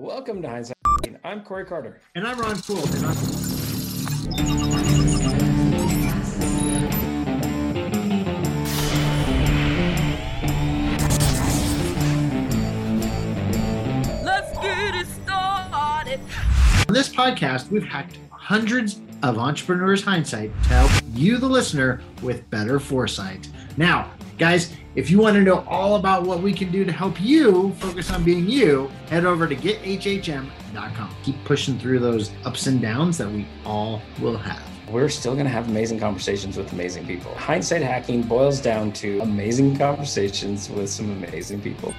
Welcome to Hindsight. I'm Corey Carter. And I'm Ron Poole. And I'm- Let's get it started. On this podcast, we've hacked hundreds of entrepreneurs' hindsight to help you, the listener, with better foresight. Now, guys, if you want to know all about what we can do to help you focus on being you, head over to gethhm.com. Keep pushing through those ups and downs that we all will have. We're still going to have amazing conversations with amazing people. Hindsight hacking boils down to amazing conversations with some amazing people.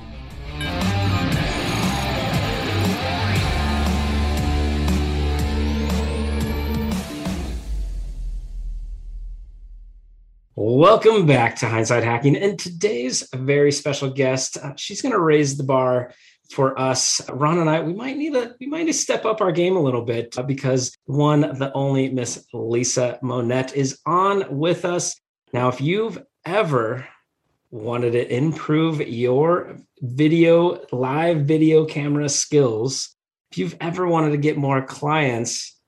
Welcome back to Hindsight Hacking. And today's a very special guest. Uh, she's going to raise the bar for us. Ron and I, we might need to we might need to step up our game a little bit uh, because one, the only Miss Lisa Monette is on with us. Now, if you've ever wanted to improve your video, live video camera skills, if you've ever wanted to get more clients,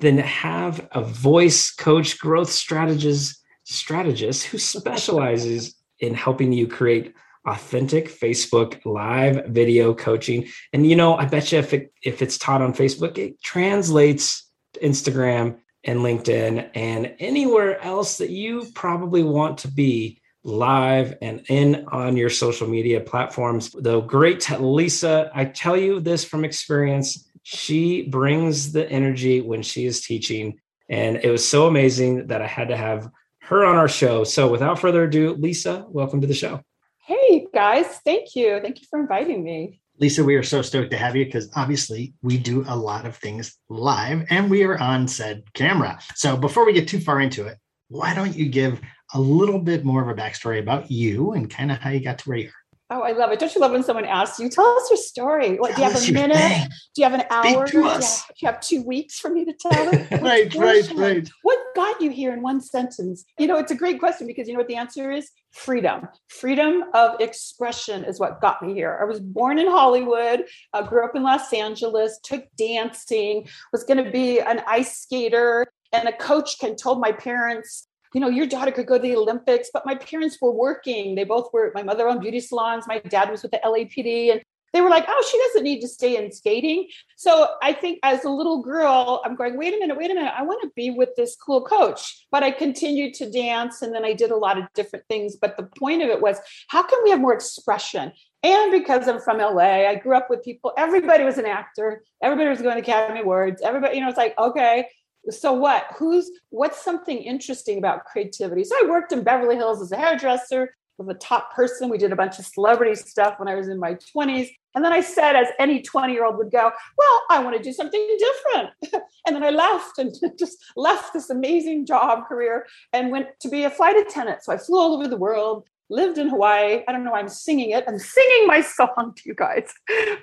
then have a voice coach, growth strategist strategist who specializes in helping you create authentic Facebook live video coaching. And you know, I bet you if it if it's taught on Facebook, it translates to Instagram and LinkedIn and anywhere else that you probably want to be live and in on your social media platforms. The great Lisa, I tell you this from experience, she brings the energy when she is teaching. And it was so amazing that I had to have her on our show. So without further ado, Lisa, welcome to the show. Hey guys, thank you. Thank you for inviting me. Lisa, we are so stoked to have you because obviously we do a lot of things live and we are on said camera. So before we get too far into it, why don't you give a little bit more of a backstory about you and kind of how you got to where you are? Oh, I love it. Don't you love when someone asks you, tell us your story? What, do you have a minute? thing. Do you have an hour? Do you have- do you have two weeks for me to tell it? Right, right, right. What got you here in one sentence? You know, it's a great question because you know what the answer is? Freedom. Freedom of expression is what got me here. I was born in Hollywood, uh, grew up in Los Angeles, took dancing, was going to be an ice skater, and a coach can told my parents, you know, your daughter could go to the Olympics, but my parents were working. They both were, my mother owned beauty salons, my dad was with the LAPD, and they were like, oh, she doesn't need to stay in skating. So I think as a little girl, I'm going, wait a minute, wait a minute. I want to be with this cool coach. But I continued to dance and then I did a lot of different things. But the point of it was, how can we have more expression? And because I'm from LA, I grew up with people, everybody was an actor, everybody was going to Academy Awards, everybody, you know, it's like, okay, so what? Who's what's something interesting about creativity? So I worked in Beverly Hills as a hairdresser with a top person. We did a bunch of celebrity stuff when I was in my 20s. And then I said, as any 20 year old would go, Well, I want to do something different. and then I left and just left this amazing job career and went to be a flight attendant. So I flew all over the world, lived in Hawaii. I don't know why I'm singing it. I'm singing my song to you guys.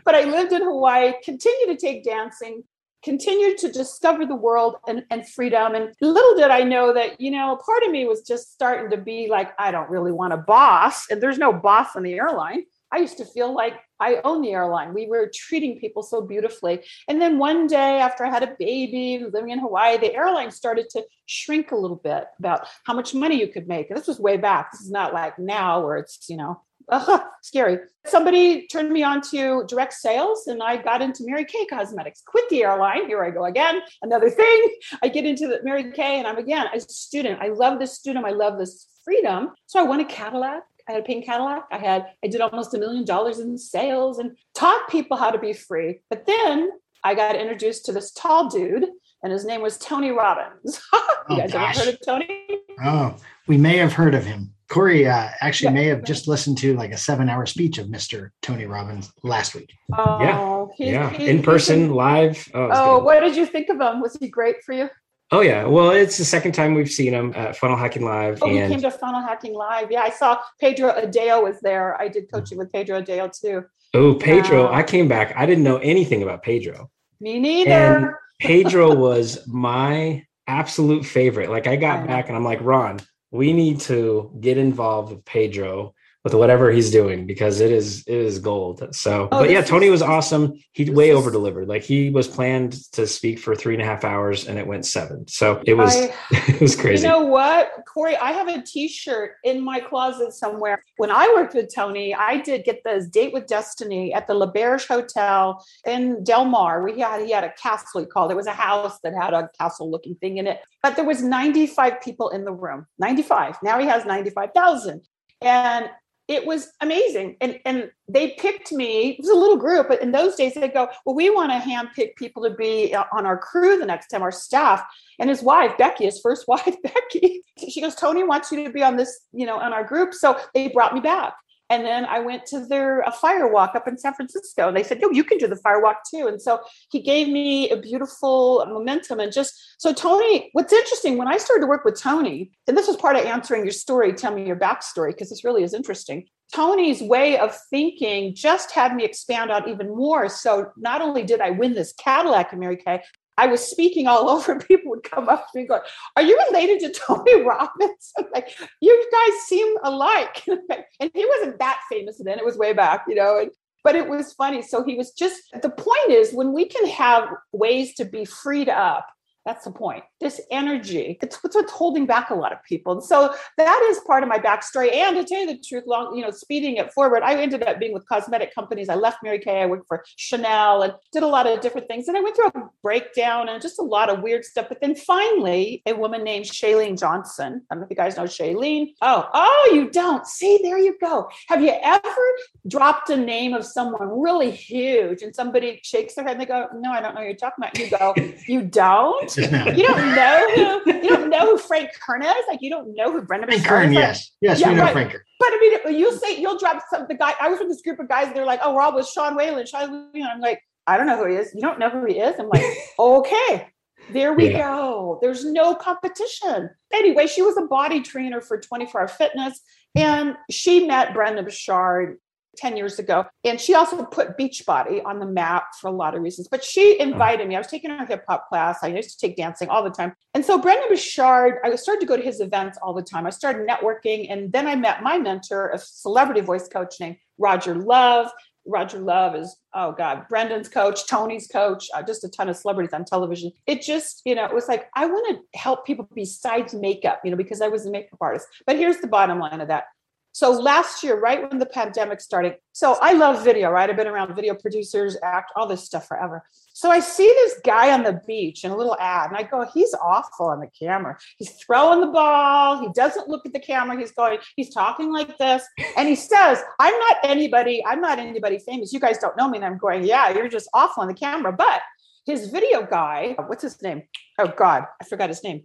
But I lived in Hawaii, continued to take dancing, continued to discover the world and, and freedom. And little did I know that, you know, a part of me was just starting to be like, I don't really want a boss. And there's no boss on the airline. I used to feel like I own the airline. We were treating people so beautifully. And then one day after I had a baby living in Hawaii, the airline started to shrink a little bit about how much money you could make. And this was way back. This is not like now where it's, you know, uh, scary. Somebody turned me on to direct sales and I got into Mary Kay Cosmetics. Quit the airline. Here I go again. Another thing. I get into the Mary Kay and I'm again a student. I love this student. I love this freedom. So I won a Cadillac. I had a pink Cadillac. I had, I did almost a million dollars in sales and taught people how to be free. But then I got introduced to this tall dude and his name was Tony Robbins. you Oh, guys gosh. ever heard of Tony? Oh, we may have heard of him. Corey uh, actually Yeah. may have just listened to like a seven hour speech of Mr. Tony Robbins last week. Oh, he- yeah, he- in he- person, live. Oh, Oh, what did you think of him? Was he great for you? oh yeah. Well, it's the second time we've seen him at Funnel Hacking Live, Oh, he came to Funnel Hacking Live. Yeah, I saw Pedro Adao was there. I did coaching with Pedro Adao too. oh Pedro, Wow. I came back. I didn't know anything about Pedro. Me neither. And Pedro was my absolute favorite. Like I I got know. back and I'm like, Ron, we need to get involved with Pedro. With whatever he's doing because it is it is gold. So, Oh, but yeah, Tony is- was awesome. He way is- over delivered. Like he was planned to speak for three and a half hours, and it went seven. So it was I- it was crazy. You know what, Corey? I have a T-shirt in my closet somewhere. When I worked with Tony, I did get this date with Destiny at the L'Auberge Hotel in Del Mar. We had he had a castle. He called it. it was a house that had a castle-looking thing in it. But there was 95 people in the room. 95. Now he has 95,000, and it was amazing. And and they picked me. It was a little group, but in those days they'd go, "Well, we want to handpick people to be uh, on our crew the next time, our staff." and his wife becky his first wife becky she goes tony wants you to be on this you know on our group so they brought me back and then i went to their a fire walk up in san francisco and they said yo you can do the fire walk too and so he gave me a beautiful momentum and just so tony what's interesting when i started to work with tony and this was part of answering your story tell me your backstory because this really is interesting Tony's way of thinking just had me expand out even more. So not only did I win this Cadillac in Mary Kay, I was speaking all over. and People would come up to me going, Are you related to Tony Robbins? I'm like, you guys seem alike. and he wasn't that famous then. It was way back, you know. And, but it was funny. So he was just the point is when we can have ways to be freed up, that's the point. This energy, it's what's, what's holding back a lot of people. And so that is part of my backstory. And to tell you the truth, long, you know, speeding it forward, I ended up being with cosmetic companies. I left Mary Kay, I worked for Chanel and did a lot of different things. And I went through a breakdown and just a lot of weird stuff. But then finally, a woman named Shailene Johnson. I don't know if you guys know Shailene. Oh, oh, you don't. See, there you go. Have you ever dropped a name of someone really huge and somebody shakes their head and they go, No, I don't know what you're talking about. You go, You don't? Just now. You don't know who you don't know who Frank Kern is? Like you don't know who Brendon Frank Kern? Like, yes. Yes, Yeah, we know right. Frank Kern. But I mean, you'll say you'll drop some the guy. I was with this group of guys, and they're like, "Oh, we're all with Sean Whalen." Sean, Whalen. I'm like, I don't know who he is. You don't know who he is. I'm like, okay, there we Yeah. go. There's no competition. Anyway, she was a body trainer for 24 Hour Fitness, and she met Brendon Burchard 10 years ago. And she also put Beachbody on the map for a lot of reasons. But she invited me. I was taking her hip hop class. I used to take dancing all the time. And so Brendon Burchard, I started to go to his events all the time. I started networking. And then I met my mentor, a celebrity voice coach named Roger Love. Roger Love is, oh God, Brendon's coach, Tony's coach, uh, just a ton of celebrities on television. It just, you know, it was like, I want to help people besides makeup, you know, because I was a makeup artist. But here's the bottom line of that. So last year, right when the pandemic started, so I love video, right? I've been around video producers, act, all this stuff forever. So I see this guy on the beach in a little ad, and I go, he's awful on the camera. He's throwing the ball. He doesn't look at the camera. He's going, he's talking like this. And he says, I'm not anybody, I'm not anybody famous. You guys don't know me. And I'm going, yeah, you're just awful on the camera. But his video guy, what's his name? Oh God, I forgot his name.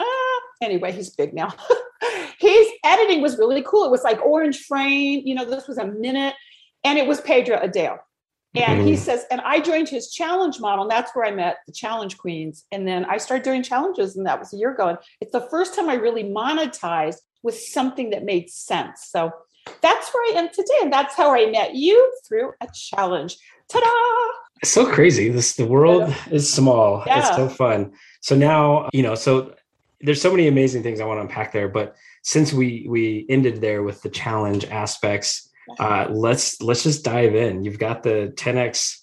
Ah, anyway, he's big now. his editing was really cool. It was like orange frame, you know, this was a minute, and it was Pedro Adele. And he Mhm. says, and I joined his challenge model, and that's where I met the challenge queens. And then I started doing challenges, and that was a year ago. And it's the first time I really monetized with something that made sense. So that's where I am today. And that's how I met you through a challenge. Ta-da! It's so crazy. This the world is small. It's so fun. So now, you know, so there's so many amazing things I want to unpack there. But since we we ended there with the challenge aspects, uh, let's let's just dive in. You've got the 10x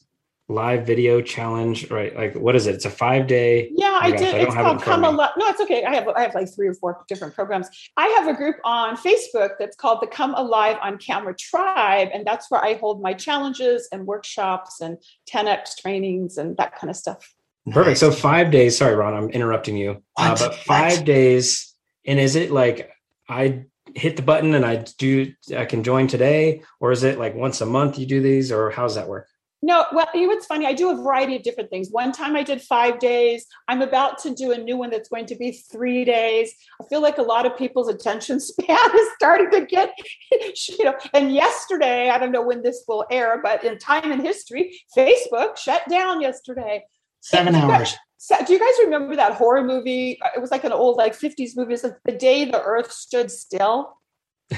live video challenge, right? Like what is it? It's a five day. Yeah, my I did. I it's have it called Come. Alive. No, it's okay. I have I have like three or four different programs. I have a group on Facebook that's called the Come Alive on Camera Tribe, and that's where I hold my challenges and workshops and 10x trainings and that kind of stuff. Perfect. So five days. Sorry, Ron, I'm interrupting you. Uh, but five What? days. And is it like I hit the button and I do I can join today, or is it like once a month you do these, or how does that work? No, well, you know what's funny? I do a variety of different things. One time I did five days. I'm about to do a new one that's going to be three days. I feel like a lot of people's attention span is starting to get, you know. And yesterday, I don't know when this will air, but in time and history, Facebook shut down yesterday. Seven hours. So, do you guys remember that horror movie? It was like an old, like 50s movie. It's like the day the earth stood still.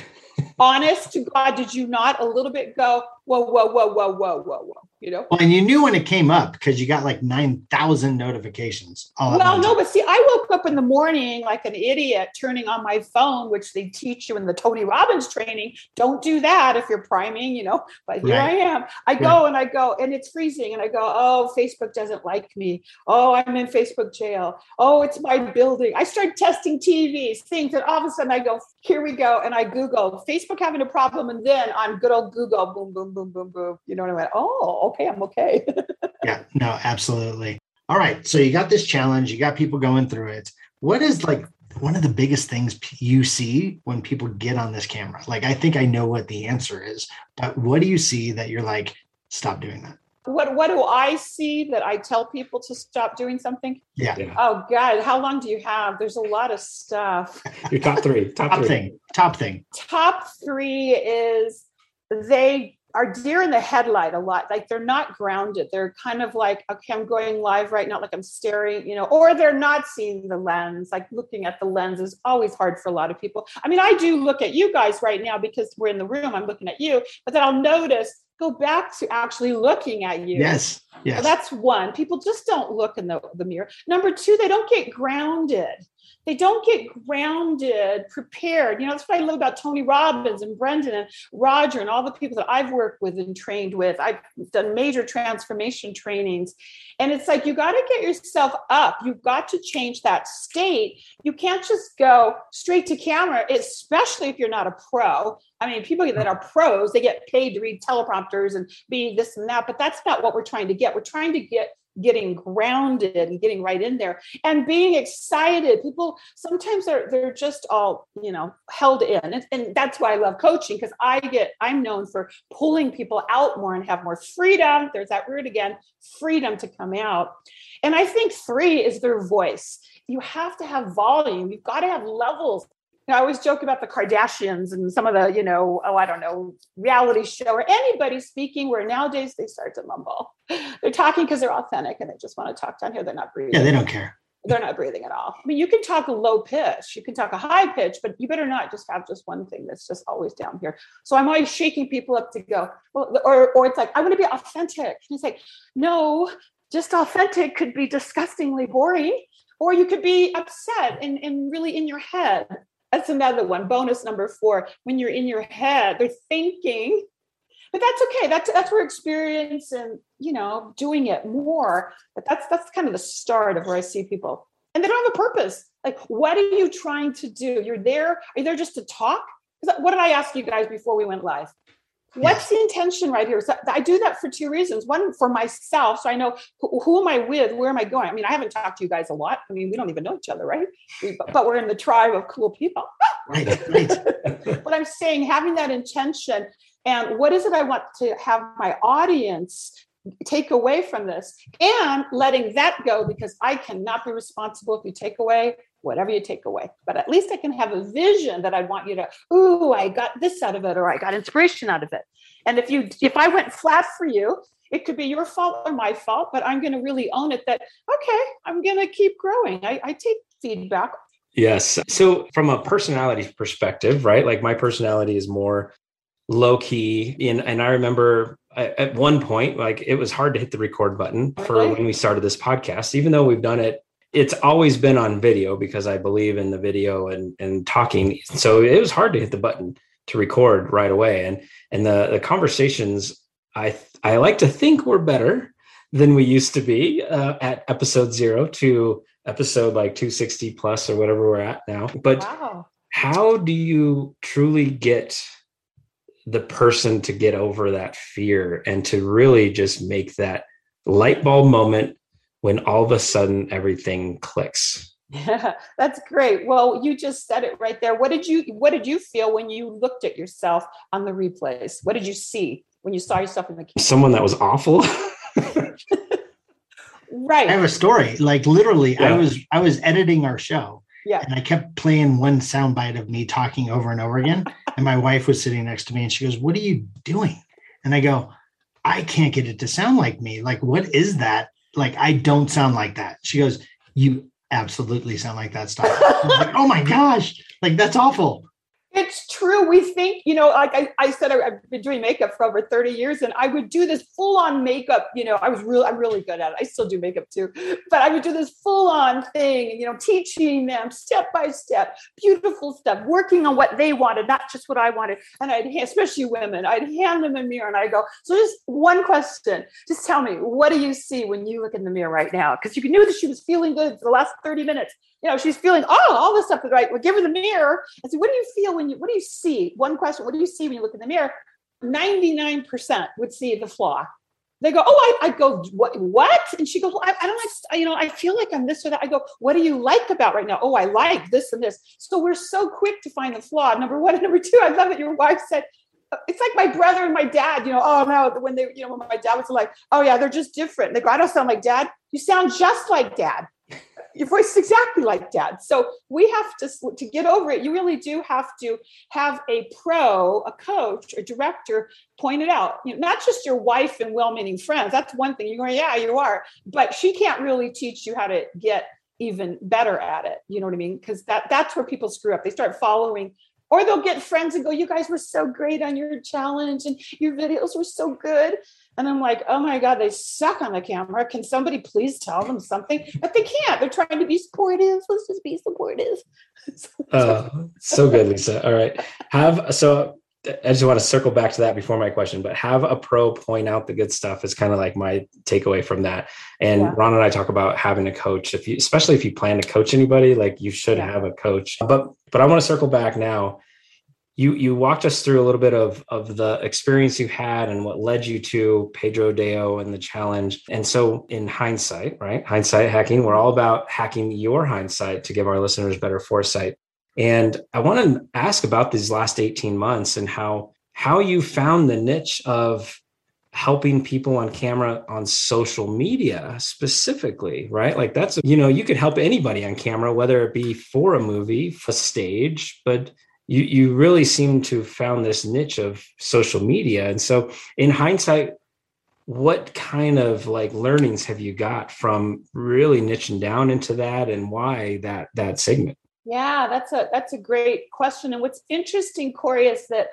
Honest to God, did you not a little bit go, whoa, whoa, whoa, whoa, whoa, whoa, whoa? You know. Well, and you knew when it came up because you got like 9,000 notifications. all Well, no, but see, I woke up in the morning like an idiot turning on my phone, which they teach you in the Tony Robbins training. Don't do that if you're priming, you know. But here I am. I go and I go, and it's freezing. And I go, oh, Facebook doesn't like me. Oh, I'm in Facebook jail. Oh, it's my building. I start testing TVs, things, and all of a sudden I go, here we go. And I Google Facebook having a problem. And then on good old Google, boom, boom, boom, boom, boom. You know what I mean? Oh, okay, I'm okay. Yeah, no, absolutely. All right. So you got this challenge, you got people going through it. What is like one of the biggest things you see when people get on this camera? Like, I think I know what the answer is, but what do you see that you're like, stop doing that? what what do I see that I tell people to stop doing something? Yeah. Yeah. Oh God, how long do you have? There's a lot of stuff. Your top three. Top, Top three. thing, top thing. Top three is they are deer in the headlight a lot. Like they're not grounded. They're kind of like, okay, I'm going live right now, like I'm staring, you know, or they're not seeing the lens. Like looking at the lens is always hard for a lot of people. I mean, I do look at you guys right now because we're in the room. I'm looking at you, but then I'll notice go back to actually looking at you. Yes. So Yes. that's one. People just don't look in the, the mirror. Number two, they don't get grounded. They don't get grounded, prepared. You know, that's what I love about Tony Robbins and Brendon and Roger and all the people that I've worked with and trained with. I've done major transformation trainings. And it's like you got to get yourself up. You've got to change that state. You can't just go straight to camera, especially if you're not a pro. I mean, people that are pros, they get paid to read teleprompters and be this and that, but that's not what we're trying to get. We're trying to get getting grounded and getting right in there and being excited. People sometimes they're they're just all, you know, held in. And, and that's why I love coaching because I get I'm known for pulling people out more and have more freedom. There's that word again, freedom to come out. And I think 3 is their voice. You have to have volume. You've got to have levels you know, I always joke about the Kardashians and some of the, you know, oh, I don't know, reality show or anybody speaking where nowadays they start to mumble. They're talking because they're authentic and they just want to talk down here. They're not breathing. yeah, they don't care. They're not breathing at all. I mean, you can talk a low pitch, you can talk a high pitch, but you better not just have just one thing that's just always down here. So I'm always shaking people up to go, well, or, or it's like, I want to be authentic. And it's like, no, just authentic could be disgustingly boring, or you could be upset and, and really in your head. That's another one. Bonus number four. When you're in your head, they're thinking, but that's okay. That's that's where experience and you know doing it more. But that's that's kind of the start of where I see people, and they don't have a purpose. Like, what are you trying to do? You're there. Are you there just to talk? Uh, what did I ask you guys before we went live? What's the intention right here? So I do that for two reasons. One, for myself, so I know who, who am I with? Where am I going? I mean, I haven't talked to you guys a lot. I mean, we don't even know each other, right? We, but, but we're in the tribe of cool people. Right. Right. but I'm saying having that intention and what is it I want to have my audience take away from this and letting that go because I cannot be responsible if you take away whatever you take away. But at least I can have a vision that I want you to, ooh, I got this out of it or I got inspiration out of it. And if you if I went flat for you, it could be your fault or my fault, but I'm going to really own it that, okay, I'm going to keep growing. I, I take feedback. Yes. So from a personality perspective, right? Like my personality is more low key. And, and I remember at at one point, like it was hard to hit the record button for when we started this podcast, even though we've done it. It's always been on video because I believe in the video and, and talking. So it was hard to hit the button to record right away. And and the, the conversations I I like to think were better than we used to be uh, at episode zero to episode like 260 plus or whatever we're at now. But Wow. how do you truly get the person to get over that fear and to really just make that light bulb moment when all of a sudden everything clicks? Yeah, that's great. Well, you just said it right there. What did you what did you feel when you looked at yourself on the replays? What did you see when you saw yourself in the camera? Someone that was awful. Right. I have a story. Like literally, I was I was editing our show. Yeah. And I kept playing one soundbite of me talking over and over again. and my wife was sitting next to me and she goes, What are you doing? And I go, I can't get it to sound like me. Like, what is that? Like, I don't sound like that. She goes, You absolutely sound like that stuff. Like, oh my gosh, like that's awful. It's true. We think, you know, like I, I said, I, have been doing makeup for over 30 years and I would do this full on makeup. You know, I was really, I'm really good at it. I still do makeup too, but I would do this full on thing, and, you know, teaching them step by step, beautiful stuff, working on what they wanted, not just what I wanted. And I'd, especially women, I'd hand them a mirror and I'd go, so just one question, just tell me, what do you see when you look in the mirror right now? Because you knew that she was feeling good for the last 30 minutes you know, she's feeling, oh, all this stuff is right. Well, give her the mirror and say, what do you feel when you, what do you see? One question, what do you see when you look in the mirror? 99% would see the flaw. They go, oh, I, I go, what, what? And she goes, well, I, I don't like, you know, I feel like I'm this or that. I go, what do you like about right now? Oh, I like this and this. So we're so quick to find the flaw. Number one. And number two, I love that Your wife said, uh, it's like my brother and my dad, you know, oh no, when they, you know, when my dad was like, oh yeah, they're just different. They go, I don't sound like dad. You sound just like dad your voice is exactly like dad. So we have to to get over it. You really do have to have a pro, a coach, a director point it out. You know, not just your wife and well-meaning friends. That's one thing. You're going, yeah, you are, but she can't really teach you how to get even better at it. You know what I mean? Because that that's where people screw up. They start following or they'll get friends and go, You guys were so great on your challenge and your videos were so good. And I'm like, Oh my God, they suck on the camera. Can somebody please tell them something? But they can't. They're trying to be supportive. Let's just be supportive. uh, so good, Lisa. All right. Have so I just want to circle back to that before my question, but have a pro point out the good stuff is kind of like my takeaway from that. And yeah. Ron and I talk about having a coach. If you, especially if you plan to coach anybody, like you should yeah. have a coach. But but I want to circle back now. You you walked us through a little bit of of the experience you had and what led you to Pedro Deo and the challenge. And so, in hindsight, right? Hindsight hacking. We're all about hacking your hindsight to give our listeners better foresight. And I want to ask about these last 18 months and how how you found the niche of helping people on camera on social media specifically, right? Like that's you know, you could help anybody on camera whether it be for a movie, for stage, but you you really seem to have found this niche of social media. And so in hindsight what kind of like learnings have you got from really niching down into that and why that that segment yeah, that's a that's a great question. And what's interesting, Corey, is that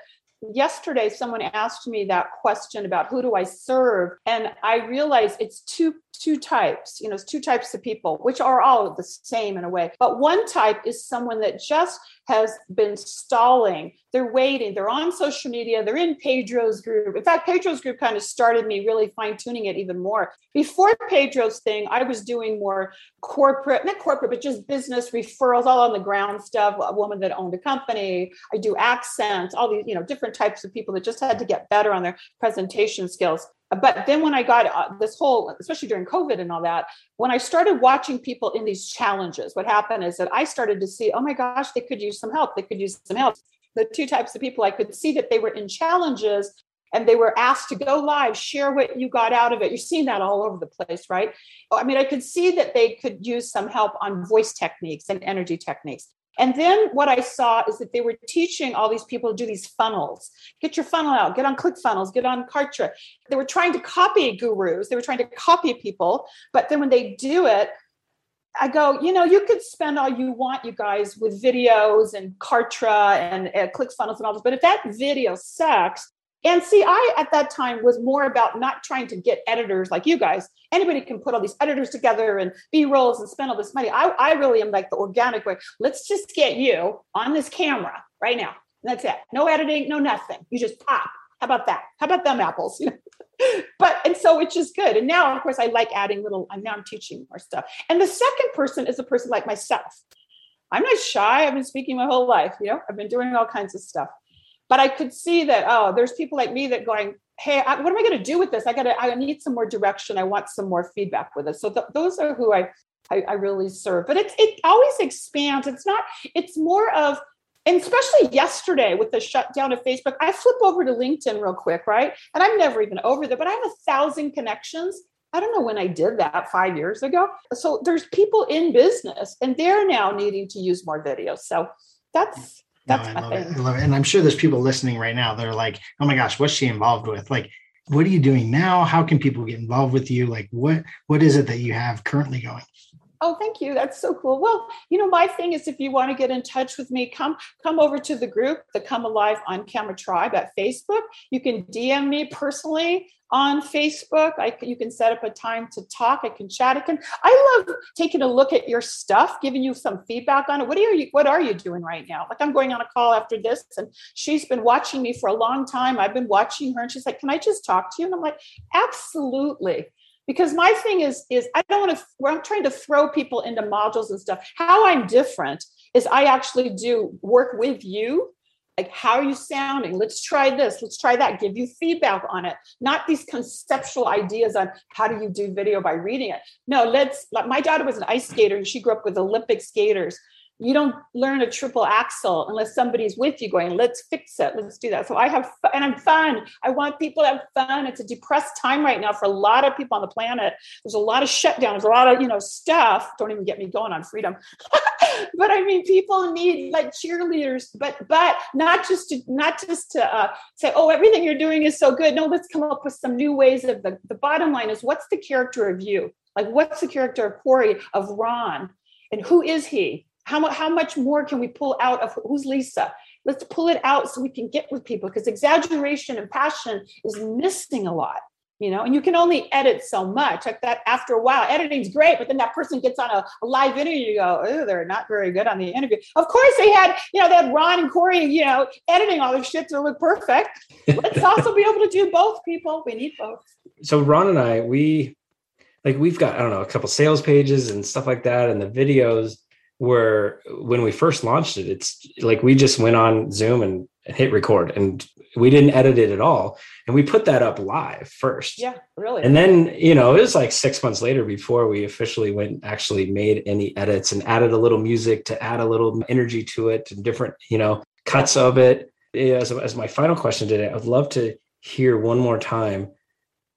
yesterday someone asked me that question about who do I serve, and I realized it's two two types. You know, it's two types of people, which are all the same in a way. But one type is someone that just has been stalling. They're waiting. They're on social media. They're in Pedro's group. In fact, Pedro's group kind of started me really fine tuning it even more. Before Pedro's thing, I was doing more corporate, not corporate, but just business referrals, all on the ground stuff. A woman that owned a company. I do accents, all these, you know, different types of people that just had to get better on their presentation skills but then when I got uh, this whole, especially during COVID and all that, when I started watching people in these challenges, what happened is that I started to see, oh my gosh, they could use some help. They could use some help. The two types of people, I could see that they were in challenges and they were asked to go live, share what you got out of it. You're seeing that all over the place, right? I mean, I could see that they could use some help on voice techniques and energy techniques. And then what I saw is that they were teaching all these people to do these funnels. Get your funnel out, get on ClickFunnels, get on Kartra. They were trying to copy gurus, they were trying to copy people. But then when they do it, I go, you know, you could spend all you want, you guys, with videos and Kartra and uh, ClickFunnels and all this. But if that video sucks, and see, I at that time was more about not trying to get editors like you guys. Anybody can put all these editors together and B rolls and spend all this money. I, I really am like the organic way. Let's just get you on this camera right now. That's it. No editing, no nothing. You just pop. How about that? How about them apples? You know? but and so it's just good. And now, of course, I like adding little. I'm now I'm teaching more stuff. And the second person is a person like myself. I'm not shy. I've been speaking my whole life. You know, I've been doing all kinds of stuff but I could see that oh, there's people like me that going, hey, I, what am I going to do with this? I got to, I need some more direction. I want some more feedback with it. So th- those are who I, I, I really serve. But it's it always expands. It's not. It's more of and especially yesterday with the shutdown of Facebook, I flip over to LinkedIn real quick, right? And I'm never even over there, but I have a thousand connections. I don't know when I did that five years ago. So there's people in business and they're now needing to use more videos. So that's that's no, I love thing. it. I love it. And I'm sure there's people listening right now. They're like, oh my gosh, what's she involved with? Like, what are you doing now? How can people get involved with you? Like, what what is it that you have currently going? Oh, thank you. That's so cool. Well, you know, my thing is if you want to get in touch with me, come come over to the group, the Come Alive on Camera Tribe at Facebook. You can DM me personally on Facebook. I, you can set up a time to talk. I can chat. I can. I love taking a look at your stuff, giving you some feedback on it. What are you What are you doing right now? Like I'm going on a call after this, and she's been watching me for a long time. I've been watching her, and she's like, "Can I just talk to you?" And I'm like, "Absolutely." Because my thing is is i don't want to i'm trying to throw people into modules and stuff. How i'm different is i actually do work with you like how are you sounding? Let's try this let's try that give you feedback on it. Not these conceptual ideas on how do you do video by reading it. No let's like my daughter was an ice skater and she grew up with olympic skaters you don't learn a triple axel unless somebody's with you going let's fix it. Let's do that. So i have and i'm fun. I want people to have fun. It's a depressed time right now for a lot of people on the planet. There's a lot of shutdowns a lot of you know stuff. Don't even get me going on freedom. But i mean people need like cheerleaders. But but not just to not just to uh, say oh everything you're doing is so good. No let's come up with some new ways of the the bottom line is what's the character of you? Like what's the character of corey of ron? And who is he how, how much more can we pull out of who's Lisa? Let's pull it out so we can get with people because exaggeration and passion is missing a lot you know? And you can only edit so much like that after a while editing's great but then that person gets on a, a live interview you go oh they're not very good on the interview. Of course they had you know they had ron and corey you know editing all their shit to look perfect. Let's also be able to do both people. We need both. So ron and i we like we've got i don't know a couple sales pages and stuff like that and the videos where when we first launched it, it's like we just went on Zoom and hit record and we didn't edit it at all. And we put that up live first. Yeah, really. And then, you know, it was like six months later before we officially went actually made any edits and added a little music to add a little energy to it and different, you know, cuts of it. As, as my final question today, I would love to hear one more time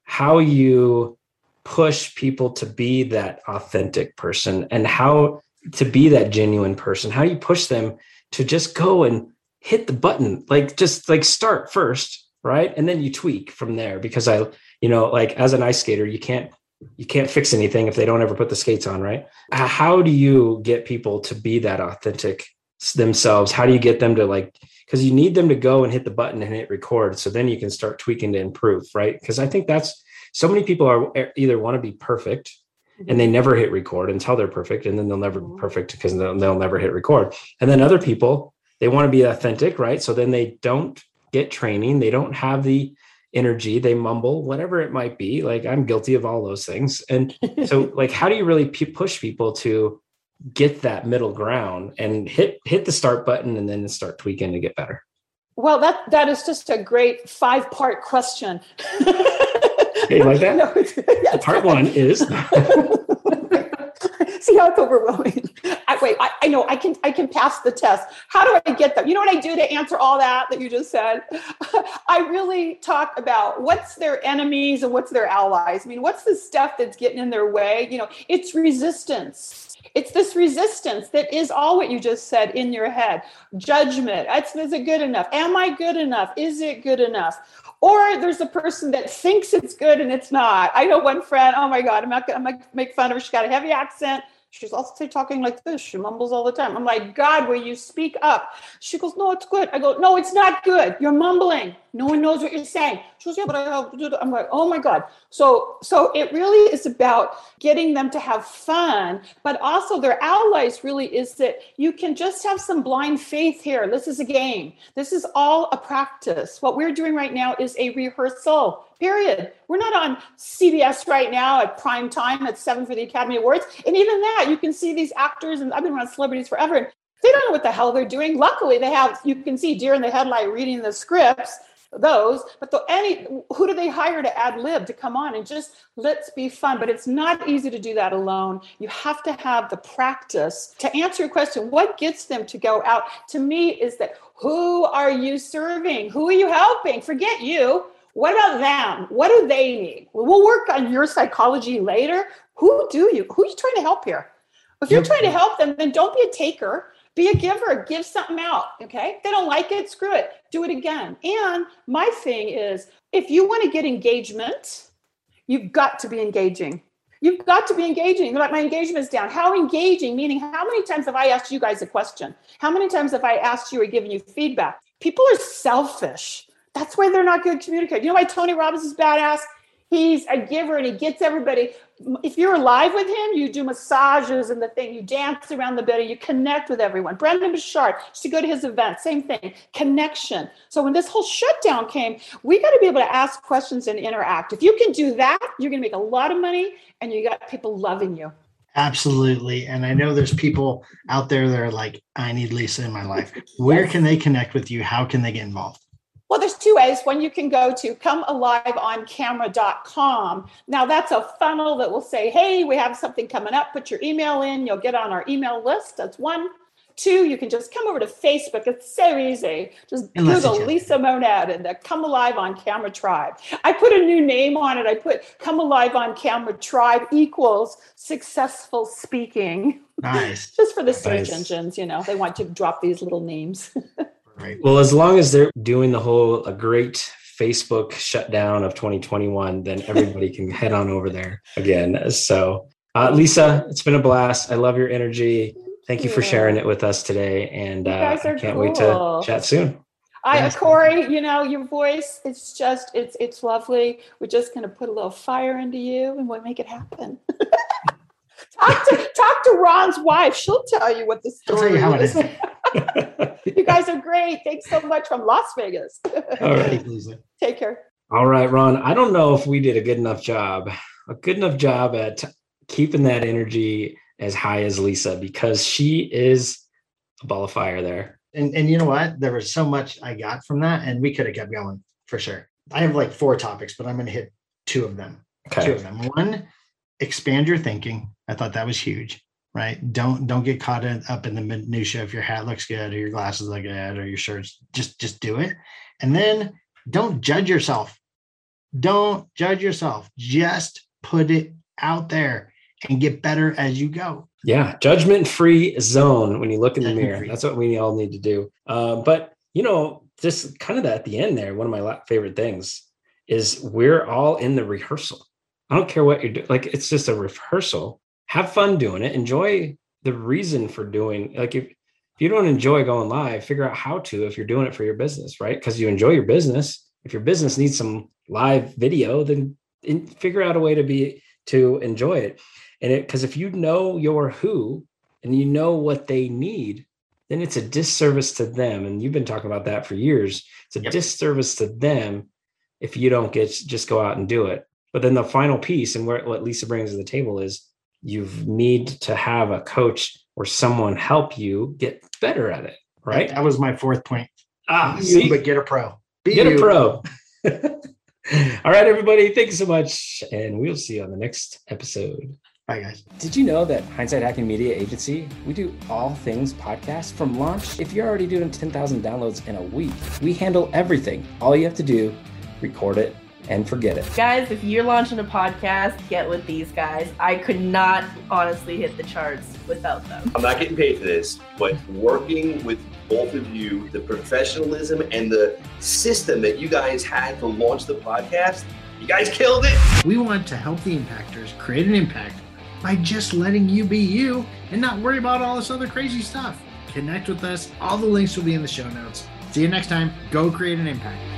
how you push people to be that authentic person and how to be that genuine person? How do you push them to just go and hit the button? Like just like start first, right? And then you tweak from there because I, you know, like as an ice skater, you can't you can't fix anything if they don't ever put the skates on, right? How do you get people to be that authentic themselves? How do you get them to like because you need them to go and hit the button and hit record so then you can start tweaking to improve, right? Because I think that's so many people are either want to be perfect and they never hit record until they're perfect and then they'll never be mm-hmm. perfect because they'll, they'll never hit record. And then other people they want to be authentic right? So then they don't get training. They don't have the energy. They mumble whatever it might be. Like i'm guilty of all those things. And so like how do you really p- push people to get that middle ground and hit hit the start button and then start tweaking to get better? Well that that is just a great five part question you like that? No, yeah, Part one is. See how it's overwhelming. I, wait, I, I, know I can I can pass the test. How do I get them? You know what I do to answer all that that you just said? I really talk about what's their enemies and what's their allies. I mean, what's the stuff that's getting in their way? You know, it's resistance. It's this resistance that is all what you just said in your head. Judgment. is it good enough? Am I good enough? Is it good enough? Or there's a person that thinks it's good and it's not. I know one friend, oh my God, I'm not gonna make fun of her. She's got a heavy accent. She's also talking like this. She mumbles all the time. I'm like, God, will you speak up? She goes, No, it's good. I go, No, it's not good. You're mumbling. No one knows what you're saying. She goes, Yeah, but I. I'm like, Oh my God. So, so it really is about getting them to have fun, but also their allies really is that you can just have some blind faith here. This is a game. This is all a practice. What we're doing right now is a rehearsal period. We're not on CBS right now at prime time at seven for the Academy Awards. And even that, you can see these actors, and I've been around celebrities forever, and they don't know what the hell they're doing. Luckily, they have, you can see deer in the headlight reading the scripts, those, but the, any, who do they hire to ad lib to come on and just let's be fun? But it's not easy to do that alone. You have to have the practice to answer your question. What gets them to go out to me is that who are you serving? Who are you helping? Forget you what about them? What do they need? We'll work on your psychology later. Who do you? Who are you trying to help here? If you're trying to help them, then don't be a taker. Be a giver. Give something out. Okay. They don't like it, screw it. Do it again. And my thing is if you want to get engagement, you've got to be engaging. You've got to be engaging. Like my engagement is down. How engaging? Meaning, how many times have I asked you guys a question? How many times have I asked you or given you feedback? People are selfish. That's why they're not good communicators. You know why Tony Robbins is badass? He's a giver and he gets everybody. If you're alive with him, you do massages and the thing, you dance around the bed, and you connect with everyone. Brendon Burchard, used to go to his event, same thing, connection. So when this whole shutdown came, we got to be able to ask questions and interact. If you can do that, you're going to make a lot of money and you got people loving you. Absolutely. And I know there's people out there that are like, I need Lisa in my life. Where can they connect with you? How can they get involved? Well, there's two ways. One, you can go to comealiveoncamera.com. Now, that's a funnel that will say, hey, we have something coming up. Put your email in. You'll get on our email list. That's one. Two, you can just come over to Facebook. It's so easy. Just Unless Google Lisa Monette and the Come Alive on Camera Tribe. I put a new name on it. I put Come Alive on Camera Tribe equals successful speaking. Nice. Just for the search Nice. engines, you know, they want to drop these little names. Right. Well, as long as they're doing the whole a great Facebook shutdown of 2021, then everybody can head on over there again. So, uh, Lisa, it's been a blast. I love your energy. Thank you for sharing it with us today, and uh, I can't wait to chat soon. I, Yes. Corey, you know, your voice, it's just, it's, it's lovely. We're just going to put a little fire into you and we'll make it happen. talk to, talk to Ron's wife. She'll tell you what the story you how it is. Is. you guys are great. Thanks so much from Las Vegas. All right. Lisa. Take care. All right, Ron. I don't know if we did a good enough job, a good enough job at keeping that energy as high as Lisa because she is a ball of fire there. And and you know what? There was so much I got from that, and we could have kept going for sure. I have like four topics, but I'm going to hit two of them. Two of them. One, expand your thinking. I thought that was huge. Right? Don't don't get caught in, up in the minutia if your hat looks good or your glasses look good or your shirts. Just just do it. And then don't judge yourself. Don't judge yourself. Just put it out there and get better as you go. Yeah, judgment free zone when you look in the mirror. That's what we all need to do. Uh, but, you know, just kind of at the end there, one of my favorite things is we're all in the rehearsal. I don't care what you're doing. Like, it's just a rehearsal. Have fun doing it. Enjoy the reason for doing like if, if you don't enjoy going live, figure out how to if you're doing it for your business, right? Because you enjoy your business. If your business needs some live video, then in, figure out a way to be to enjoy it. And it because if you know your who and you know what they need, then it's a disservice to them. And you've been talking about that for years. It's a Yep. disservice to them if you don't get just go out and do it. But then the final piece and where what Lisa brings to the table is you need to have a coach or someone help you get better at it. Right. That was my fourth point. Ah, Be see? you, but get a pro. Be get a pro. All right, everybody. Thank you so much. And we'll see you on the next episode. Bye, guys. Did you know that Hindsight Hacking Media Agency, we do all things podcast from launch? If you're already doing 10,000 downloads in a week, we handle everything. All you have to do, record it and forget it. Guys, if you're launching a podcast, get with these guys. I could not honestly hit the charts without them. I'm not getting paid for this, but working with both of you, the professionalism and the system that you guys had to launch the podcast, you guys killed it. We want to help the impactors create an impact by just letting you be you and not worry about all this other crazy stuff. Connect with us. All the links will be in the show notes. See you next time. Go create an impact.